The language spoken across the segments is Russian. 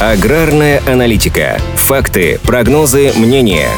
Аграрная аналитика. Факты, прогнозы, мнения.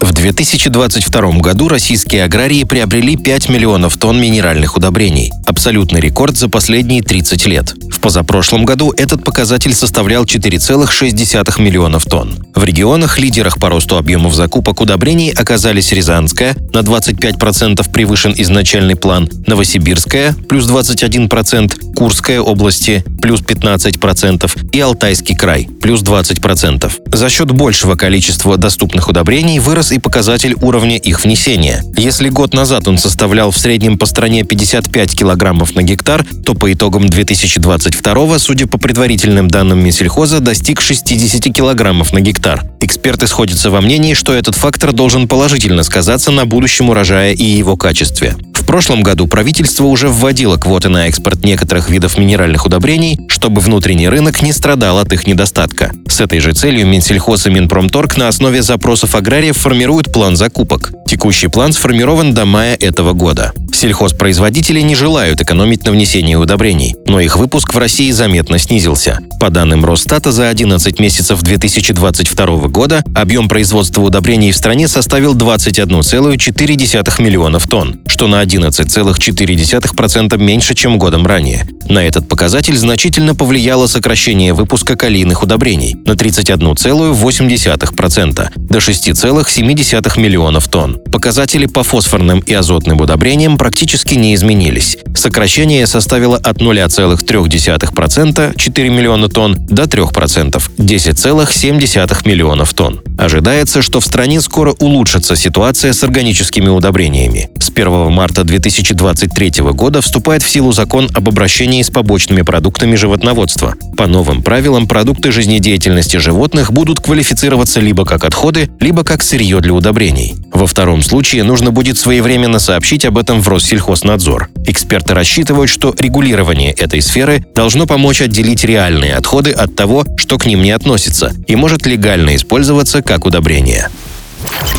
В 2022 году российские аграрии приобрели 5 миллионов тонн минеральных удобрений. Абсолютный рекорд за последние 30 лет. В позапрошлом году этот показатель составлял 4,6 миллионов тонн. В регионах, лидерах по росту объемов закупок удобрений оказались Рязанская, на 25% превышен изначальный план, Новосибирская, плюс 21%, Курская области, плюс 15% и Алтайский край, плюс 20%. За счет большего количества доступных удобрений вырос и показатель уровня их внесения. Если год назад он составлял в среднем по стране 55 килограммов на гектар, то по итогам 2022, судя по предварительным данным Минсельхоза, достиг 60 килограммов на гектар. Эксперты сходятся во мнении, что этот фактор должен положительно сказаться на будущем урожая и его качестве. В прошлом году правительство уже вводило квоты на экспорт некоторых видов минеральных удобрений, чтобы внутренний рынок не страдал от их недостатка. С этой же целью Минсельхоз и Минпромторг на основе запросов аграриев формируют план закупок. Текущий план сформирован до мая этого года. Сельхозпроизводители не желают экономить на внесении удобрений, но их выпуск в России заметно снизился. По данным Росстата, за 11 месяцев 2022 года объем производства удобрений в стране составил 21,4 миллионов тонн, что на 11,4% меньше, чем годом ранее. На этот показатель значительно повлияло сокращение выпуска калийных удобрений на 31,8% до 6,7 миллионов тонн. Показатели по фосфорным и азотным удобрениям практически не изменились. Сокращение составило от 0,3% 4 миллиона тонн до 3% 10,7 миллионов тонн. Ожидается, что в стране скоро улучшится ситуация с органическими удобрениями. С 1 марта 2023 года вступает в силу закон об обращении с побочными продуктами животноводства. По новым правилам продукты жизнедеятельности животных будут квалифицироваться либо как отходы, либо как сырье для удобрений. Во втором случае нужно будет своевременно сообщить об этом в Россельхознадзор. Эксперты рассчитывают, что регулирование этой сферы должно помочь отделить реальные отходы от того, что к ним не относится, и может легально использоваться как удобрение.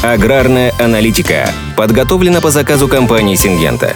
Аграрная аналитика подготовлена по заказу компании «Сингента».